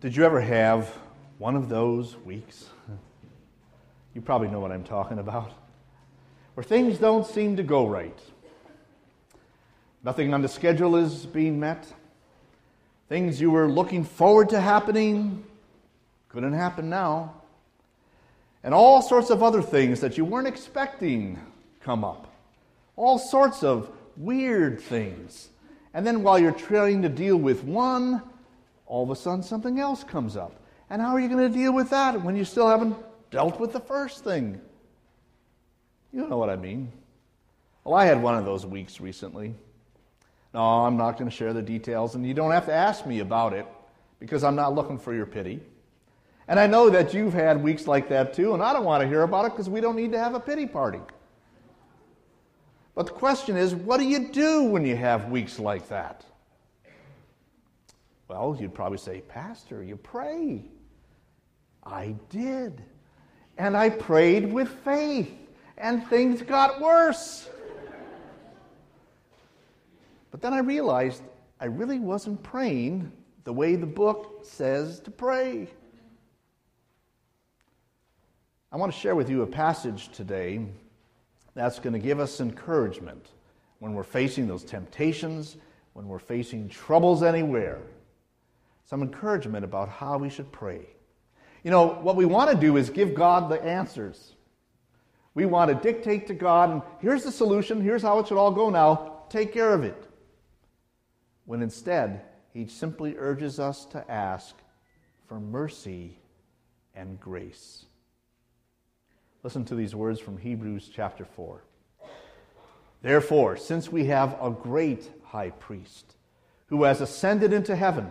Did you ever have one of those weeks? You probably know what I'm talking about. Where things don't seem to go right. Nothing on the schedule is being met. Things you were looking forward to happening couldn't happen now. And all sorts of other things that you weren't expecting come up. All sorts of weird things. And then while you're trying to deal with one, all of a sudden something else comes up. And how are you going to deal with that when you still haven't dealt with the first thing? You know what I mean. Well, I had one of those weeks recently. No, I'm not going to share the details, and you don't have to ask me about it because I'm not looking for your pity. And I know that you've had weeks like that too, and I don't want to hear about it because we don't need to have a pity party. But the question is, what do you do when you have weeks like that? Well, you'd probably say, Pastor, you pray. I did. And I prayed with faith, and things got worse. But then I realized I really wasn't praying the way the book says to pray. I want to share with you a passage today that's going to give us encouragement when we're facing those temptations, when we're facing troubles anywhere some encouragement about how we should pray. You know, what we want to do is give God the answers. We want to dictate to God, and here's the solution, here's how it should all go now, take care of it. When instead, He simply urges us to ask for mercy and grace. Listen to these words from Hebrews chapter 4. Therefore, since we have a great high priest who has ascended into heaven,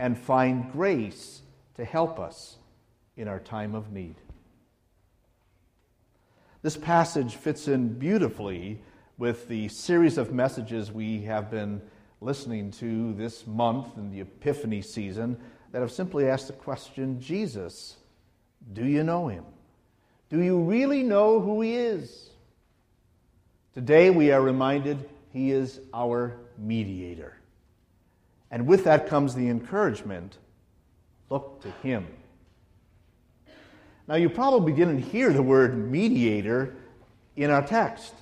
and find grace to help us in our time of need. This passage fits in beautifully with the series of messages we have been listening to this month in the Epiphany season that have simply asked the question Jesus, do you know him? Do you really know who he is? Today we are reminded he is our mediator. And with that comes the encouragement look to Him. Now, you probably didn't hear the word mediator in our text,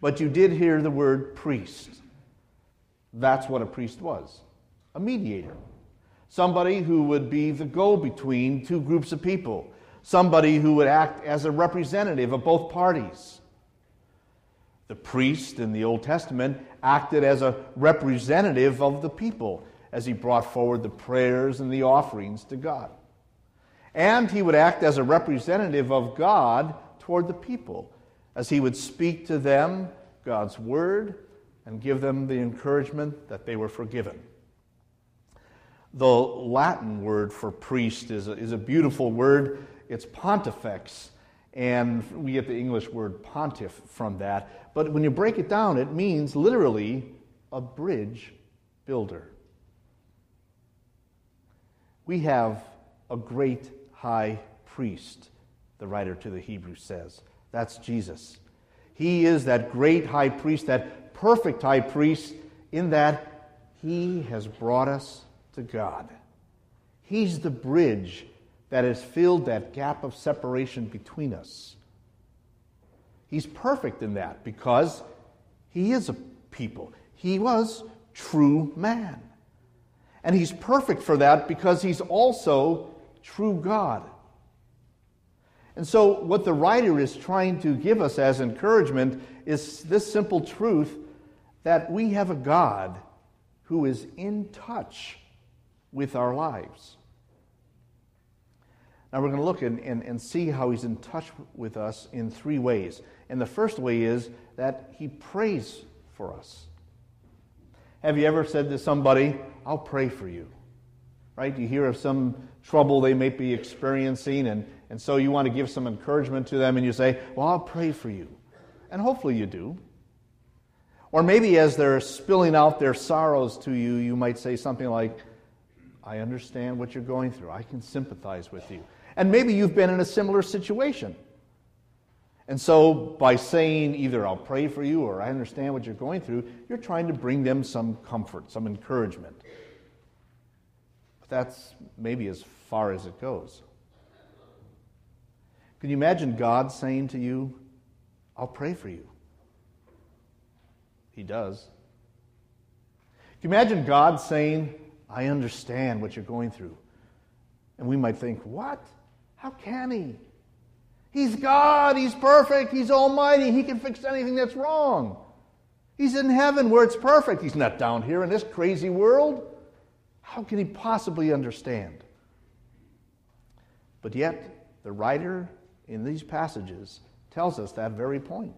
but you did hear the word priest. That's what a priest was a mediator. Somebody who would be the go between two groups of people, somebody who would act as a representative of both parties. The priest in the Old Testament acted as a representative of the people as he brought forward the prayers and the offerings to God. And he would act as a representative of God toward the people as he would speak to them God's word and give them the encouragement that they were forgiven. The Latin word for priest is a, is a beautiful word. It's pontifex, and we get the English word pontiff from that. But when you break it down, it means literally a bridge builder. We have a great high priest, the writer to the Hebrews says. That's Jesus. He is that great high priest, that perfect high priest, in that he has brought us to God. He's the bridge that has filled that gap of separation between us. He's perfect in that because he is a people. He was true man. And he's perfect for that because he's also true God. And so, what the writer is trying to give us as encouragement is this simple truth that we have a God who is in touch with our lives. Now we're going to look and, and, and see how he's in touch with us in three ways. And the first way is that he prays for us. Have you ever said to somebody, I'll pray for you? right? You hear of some trouble they may be experiencing, and, and so you want to give some encouragement to them, and you say, Well, I'll pray for you. And hopefully you do. Or maybe as they're spilling out their sorrows to you, you might say something like, I understand what you're going through. I can sympathize with you. And maybe you've been in a similar situation. And so, by saying either I'll pray for you or I understand what you're going through, you're trying to bring them some comfort, some encouragement. But that's maybe as far as it goes. Can you imagine God saying to you, I'll pray for you? He does. Can you imagine God saying, I understand what you're going through? And we might think, What? How can He? He's God. He's perfect. He's almighty. He can fix anything that's wrong. He's in heaven where it's perfect. He's not down here in this crazy world. How can he possibly understand? But yet, the writer in these passages tells us that very point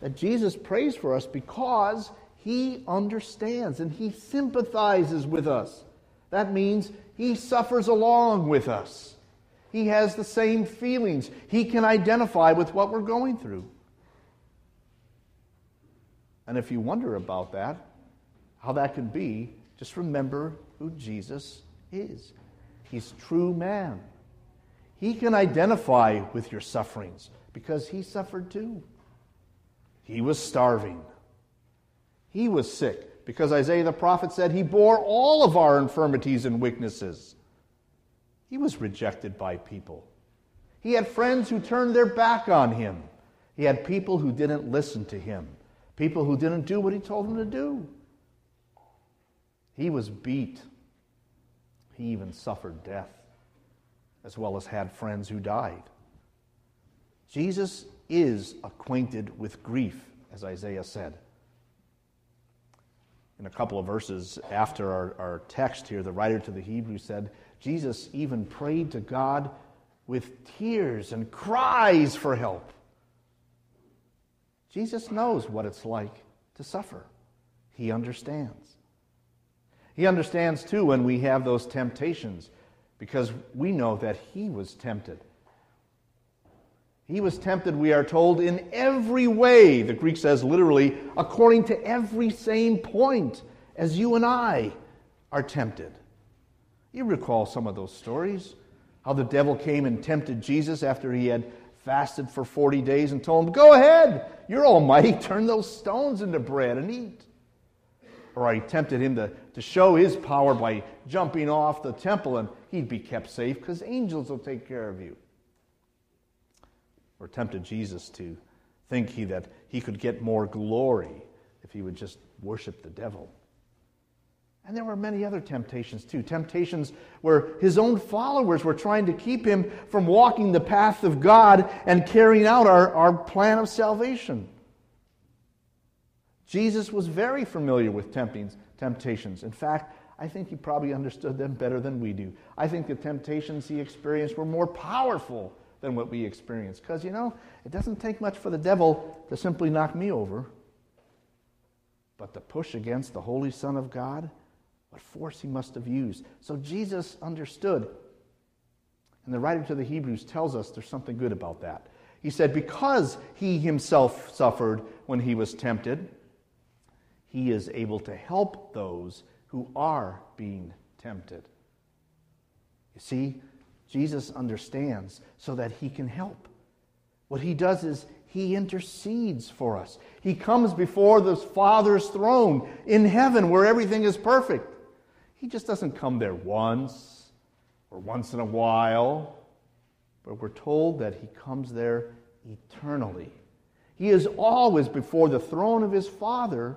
that Jesus prays for us because he understands and he sympathizes with us. That means he suffers along with us. He has the same feelings. He can identify with what we're going through. And if you wonder about that, how that can be, just remember who Jesus is. He's true man. He can identify with your sufferings because he suffered too. He was starving. He was sick because Isaiah the prophet said he bore all of our infirmities and weaknesses. He was rejected by people. He had friends who turned their back on him. He had people who didn't listen to him, people who didn't do what he told them to do. He was beat. He even suffered death, as well as had friends who died. Jesus is acquainted with grief, as Isaiah said. In a couple of verses after our, our text here, the writer to the Hebrews said, Jesus even prayed to God with tears and cries for help. Jesus knows what it's like to suffer. He understands. He understands too when we have those temptations because we know that he was tempted. He was tempted, we are told, in every way. The Greek says literally, according to every same point as you and I are tempted. You recall some of those stories. How the devil came and tempted Jesus after he had fasted for 40 days and told him, Go ahead, you're almighty, turn those stones into bread and eat. Or he tempted him to, to show his power by jumping off the temple and he'd be kept safe because angels will take care of you. Or tempted Jesus to think he, that he could get more glory if he would just worship the devil. And there were many other temptations too. Temptations where his own followers were trying to keep him from walking the path of God and carrying out our, our plan of salvation. Jesus was very familiar with temptings, temptations. In fact, I think he probably understood them better than we do. I think the temptations he experienced were more powerful than what we experience. Because, you know, it doesn't take much for the devil to simply knock me over. But to push against the Holy Son of God, what force he must have used. So Jesus understood. And the writer to the Hebrews tells us there's something good about that. He said, Because he himself suffered when he was tempted, he is able to help those who are being tempted. You see, Jesus understands so that he can help. What he does is he intercedes for us. He comes before the Father's throne in heaven where everything is perfect. He just doesn't come there once or once in a while, but we're told that he comes there eternally. He is always before the throne of his Father,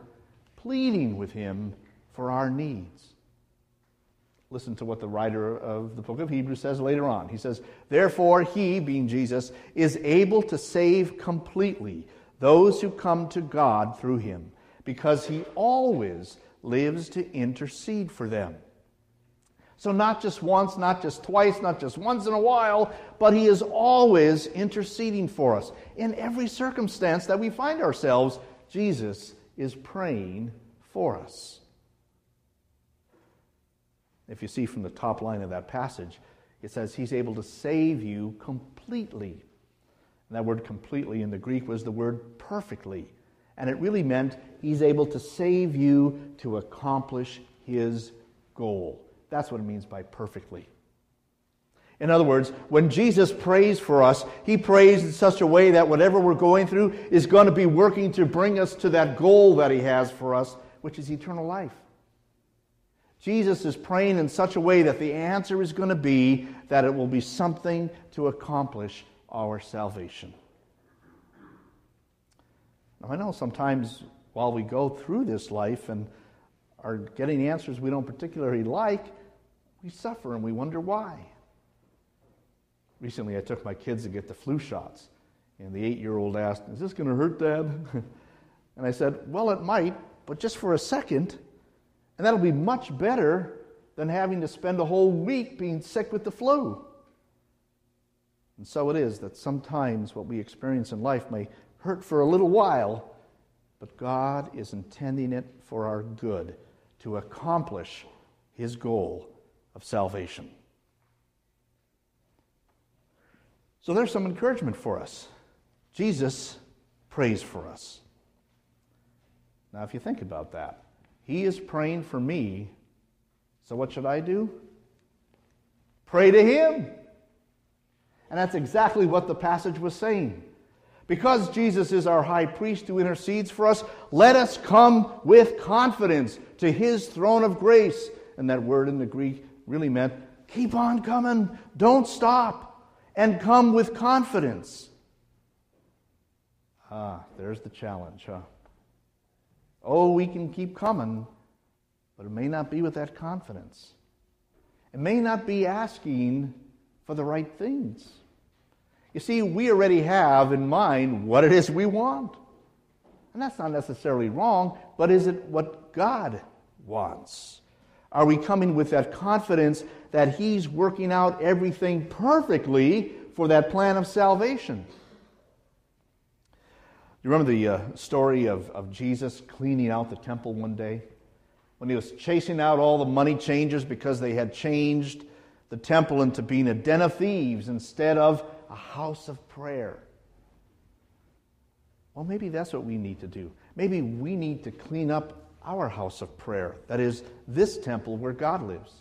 pleading with him for our needs. Listen to what the writer of the book of Hebrews says later on. He says, Therefore, he, being Jesus, is able to save completely those who come to God through him, because he always lives to intercede for them. So, not just once, not just twice, not just once in a while, but He is always interceding for us. In every circumstance that we find ourselves, Jesus is praying for us. If you see from the top line of that passage, it says he's able to save you completely. And that word completely in the Greek was the word perfectly. And it really meant he's able to save you to accomplish his goal. That's what it means by perfectly. In other words, when Jesus prays for us, he prays in such a way that whatever we're going through is going to be working to bring us to that goal that he has for us, which is eternal life. Jesus is praying in such a way that the answer is going to be that it will be something to accomplish our salvation. Now, I know sometimes while we go through this life and are getting answers we don't particularly like, we suffer and we wonder why. Recently, I took my kids to get the flu shots, and the eight year old asked, Is this going to hurt, Dad? and I said, Well, it might, but just for a second. And that'll be much better than having to spend a whole week being sick with the flu. And so it is that sometimes what we experience in life may hurt for a little while, but God is intending it for our good to accomplish His goal of salvation. So there's some encouragement for us. Jesus prays for us. Now, if you think about that, He is praying for me. So, what should I do? Pray to Him. And that's exactly what the passage was saying. Because Jesus is our high priest who intercedes for us, let us come with confidence to His throne of grace. And that word in the Greek really meant keep on coming, don't stop and come with confidence. Ah, there's the challenge, huh? Oh, we can keep coming, but it may not be with that confidence. It may not be asking for the right things. You see, we already have in mind what it is we want. And that's not necessarily wrong, but is it what God wants? Are we coming with that confidence that He's working out everything perfectly for that plan of salvation? You remember the uh, story of, of Jesus cleaning out the temple one day? When he was chasing out all the money changers because they had changed the temple into being a den of thieves instead of a house of prayer. Well, maybe that's what we need to do. Maybe we need to clean up our house of prayer. That is, this temple where God lives.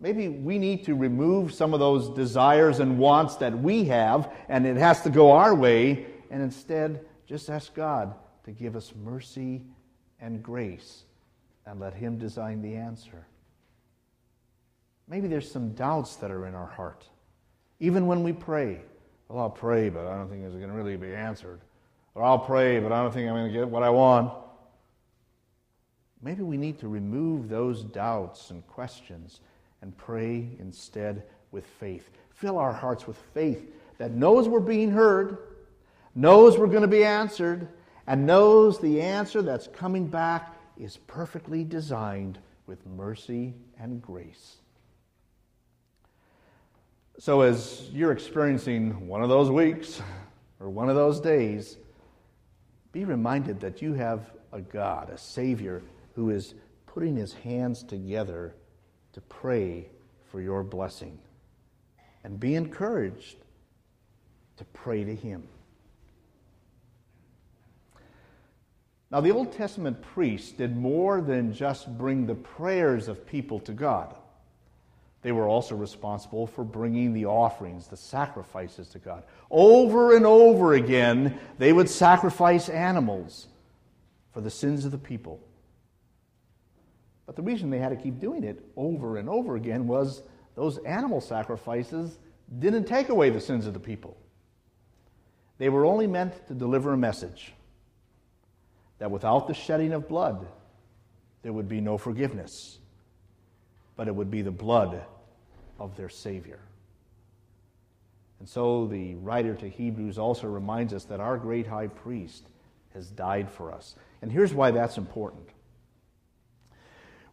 Maybe we need to remove some of those desires and wants that we have, and it has to go our way, and instead just ask God to give us mercy and grace and let Him design the answer. Maybe there's some doubts that are in our heart. Even when we pray, well, I'll pray, but I don't think it's going to really be answered. Or I'll pray, but I don't think I'm going to get what I want. Maybe we need to remove those doubts and questions and pray instead with faith. Fill our hearts with faith that knows we're being heard, knows we're going to be answered, and knows the answer that's coming back is perfectly designed with mercy and grace. So, as you're experiencing one of those weeks or one of those days, be reminded that you have a God, a Savior who is putting his hands together to pray for your blessing. And be encouraged to pray to him. Now, the Old Testament priests did more than just bring the prayers of people to God. They were also responsible for bringing the offerings, the sacrifices to God. Over and over again, they would sacrifice animals for the sins of the people. But the reason they had to keep doing it over and over again was those animal sacrifices didn't take away the sins of the people. They were only meant to deliver a message that without the shedding of blood, there would be no forgiveness, but it would be the blood of their Savior. And so the writer to Hebrews also reminds us that our great high priest has died for us. And here's why that's important.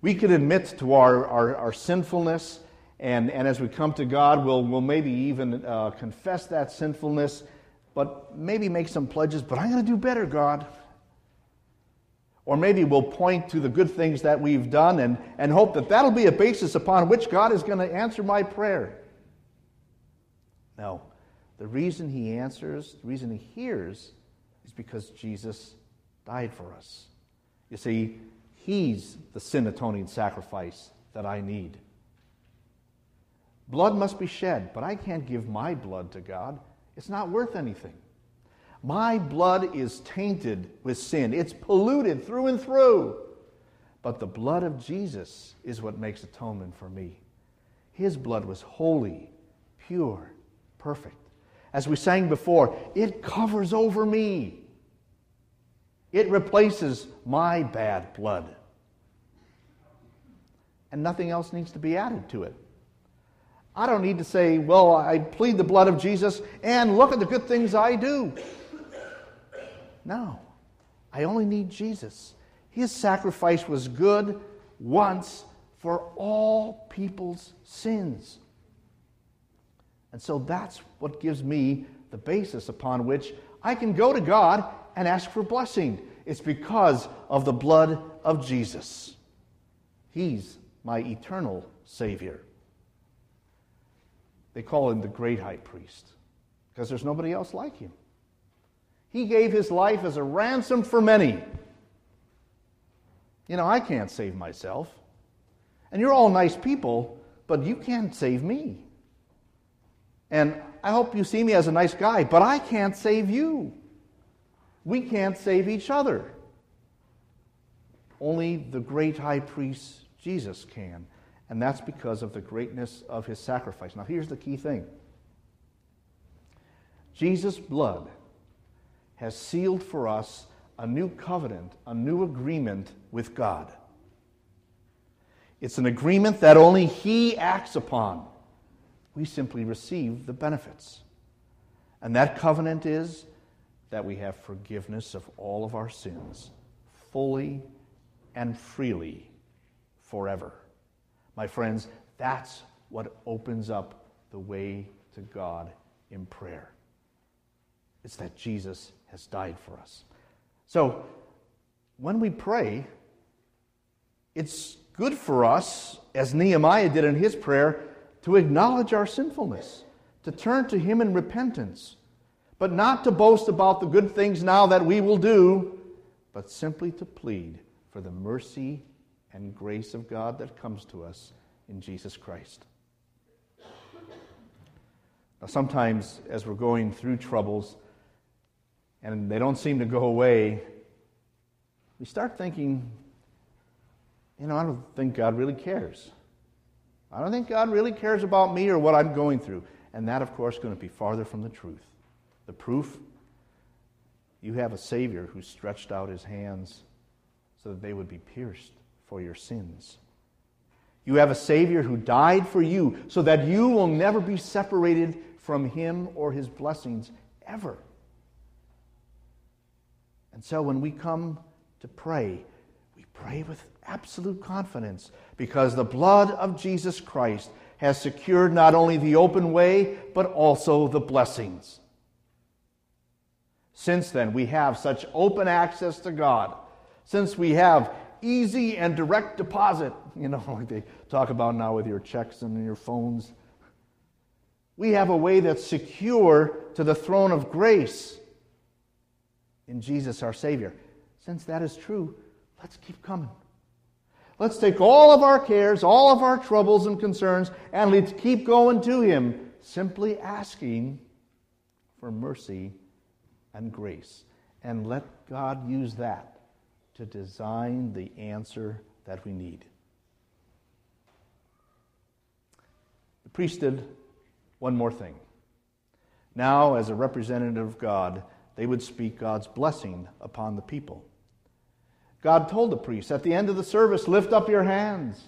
We can admit to our, our, our sinfulness, and, and as we come to God, we'll, we'll maybe even uh, confess that sinfulness, but maybe make some pledges, but I'm going to do better, God. Or maybe we'll point to the good things that we've done and, and hope that that'll be a basis upon which God is going to answer my prayer. No. The reason he answers, the reason he hears, is because Jesus died for us. You see, he's the sin atoning sacrifice that I need. Blood must be shed, but I can't give my blood to God. It's not worth anything. My blood is tainted with sin, it's polluted through and through. But the blood of Jesus is what makes atonement for me. His blood was holy, pure, perfect. As we sang before, it covers over me. It replaces my bad blood. And nothing else needs to be added to it. I don't need to say, well, I plead the blood of Jesus and look at the good things I do. No. I only need Jesus. His sacrifice was good once for all people's sins. And so that's what gives me the basis upon which I can go to God and ask for blessing. It's because of the blood of Jesus. He's my eternal Savior. They call him the great high priest because there's nobody else like him. He gave his life as a ransom for many. You know, I can't save myself. And you're all nice people, but you can't save me. And I hope you see me as a nice guy, but I can't save you. We can't save each other. Only the great high priest Jesus can. And that's because of the greatness of his sacrifice. Now, here's the key thing Jesus' blood has sealed for us a new covenant, a new agreement with God. It's an agreement that only He acts upon. We simply receive the benefits. And that covenant is that we have forgiveness of all of our sins, fully and freely, forever. My friends, that's what opens up the way to God in prayer. It's that Jesus has died for us. So, when we pray, it's good for us, as Nehemiah did in his prayer, to acknowledge our sinfulness, to turn to Him in repentance, but not to boast about the good things now that we will do, but simply to plead for the mercy and grace of God that comes to us in Jesus Christ. Now, sometimes as we're going through troubles, and they don't seem to go away, we start thinking, you know, I don't think God really cares. I don't think God really cares about me or what I'm going through. And that, of course, is going to be farther from the truth. The proof you have a Savior who stretched out his hands so that they would be pierced for your sins. You have a Savior who died for you so that you will never be separated from him or his blessings ever. And so when we come to pray, we pray with absolute confidence because the blood of Jesus Christ has secured not only the open way, but also the blessings. Since then, we have such open access to God. Since we have easy and direct deposit, you know, like they talk about now with your checks and your phones. We have a way that's secure to the throne of grace in Jesus our Savior. Since that is true, let's keep coming. Let's take all of our cares, all of our troubles and concerns, and let's keep going to Him, simply asking for mercy and grace. And let God use that to design the answer that we need. The priest did one more thing. Now, as a representative of God, they would speak God's blessing upon the people. God told the priests at the end of the service, Lift up your hands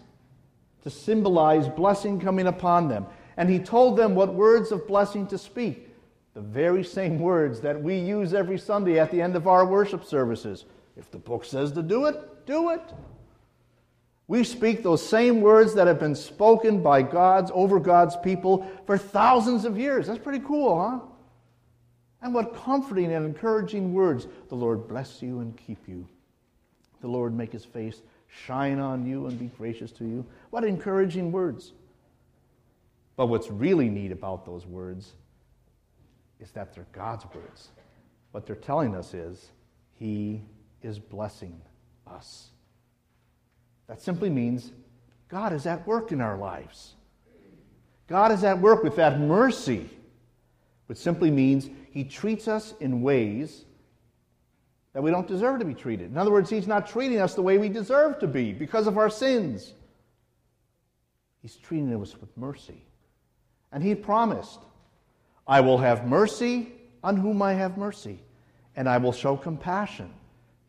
to symbolize blessing coming upon them. And he told them what words of blessing to speak. The very same words that we use every Sunday at the end of our worship services. If the book says to do it, do it. We speak those same words that have been spoken by God's over God's people for thousands of years. That's pretty cool, huh? And what comforting and encouraging words. The Lord bless you and keep you. the Lord make his face shine on you and be gracious to you. What encouraging words. But what's really neat about those words is that they're God's words. What they're telling us is He is blessing us. That simply means God is at work in our lives. God is at work with that mercy, which simply means He treats us in ways that we don't deserve to be treated. In other words, He's not treating us the way we deserve to be because of our sins. He's treating us with mercy. And He promised, I will have mercy on whom I have mercy, and I will show compassion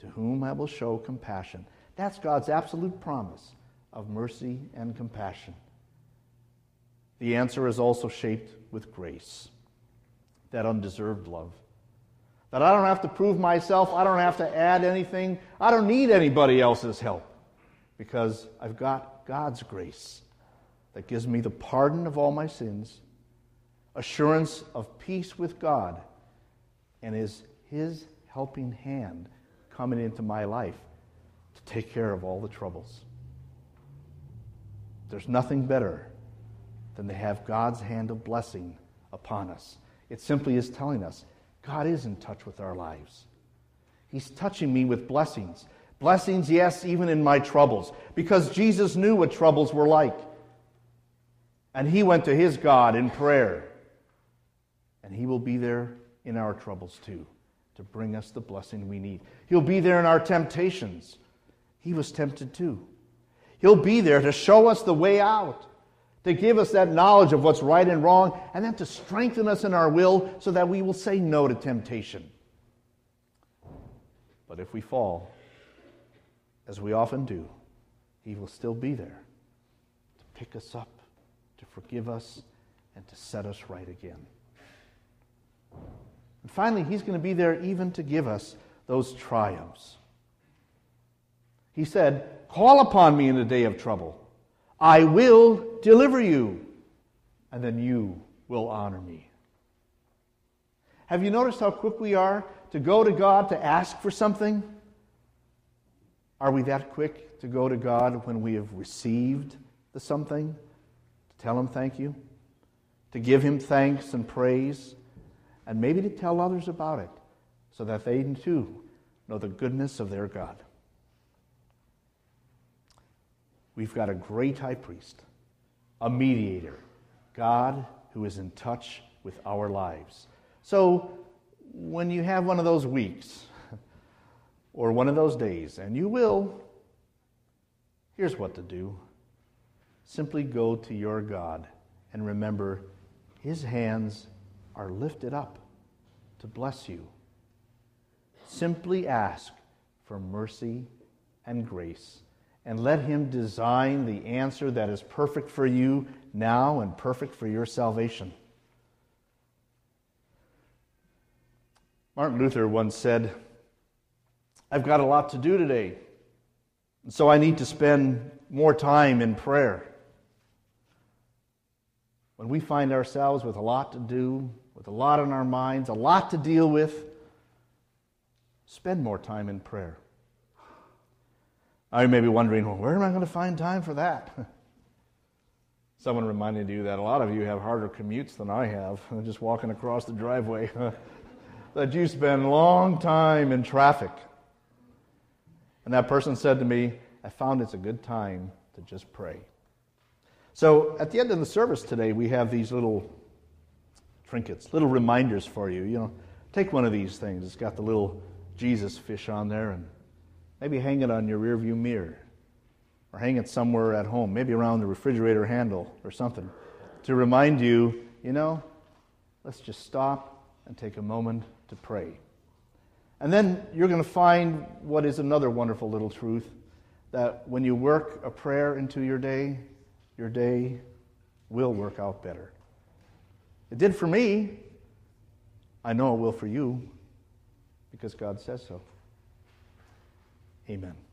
to whom I will show compassion. That's God's absolute promise of mercy and compassion. The answer is also shaped with grace, that undeserved love. That I don't have to prove myself, I don't have to add anything, I don't need anybody else's help because I've got God's grace that gives me the pardon of all my sins, assurance of peace with God, and is His helping hand coming into my life to take care of all the troubles. There's nothing better than to have God's hand of blessing upon us. It simply is telling us God is in touch with our lives. He's touching me with blessings. Blessings, yes, even in my troubles, because Jesus knew what troubles were like. And he went to his God in prayer. And he will be there in our troubles too, to bring us the blessing we need. He'll be there in our temptations. He was tempted too. He'll be there to show us the way out to give us that knowledge of what's right and wrong, and then to strengthen us in our will so that we will say no to temptation. But if we fall, as we often do, He will still be there to pick us up, to forgive us, and to set us right again. And finally, He's going to be there even to give us those triumphs. He said, Call upon me in the day of trouble. I will deliver you, and then you will honor me. Have you noticed how quick we are to go to God to ask for something? Are we that quick to go to God when we have received the something? To tell Him thank you? To give Him thanks and praise? And maybe to tell others about it so that they too know the goodness of their God. We've got a great high priest, a mediator, God who is in touch with our lives. So when you have one of those weeks or one of those days, and you will, here's what to do simply go to your God and remember his hands are lifted up to bless you. Simply ask for mercy and grace and let Him design the answer that is perfect for you now and perfect for your salvation. Martin Luther once said, I've got a lot to do today, so I need to spend more time in prayer. When we find ourselves with a lot to do, with a lot on our minds, a lot to deal with, spend more time in prayer. Now you may be wondering, well, where am I going to find time for that? Someone reminded you that a lot of you have harder commutes than I have, just walking across the driveway, that you spend long time in traffic. And that person said to me, I found it's a good time to just pray. So at the end of the service today, we have these little trinkets, little reminders for you. You know, take one of these things. It's got the little Jesus fish on there, and Maybe hang it on your rearview mirror or hang it somewhere at home, maybe around the refrigerator handle or something, to remind you, you know, let's just stop and take a moment to pray. And then you're going to find what is another wonderful little truth that when you work a prayer into your day, your day will work out better. It did for me. I know it will for you because God says so. Amen.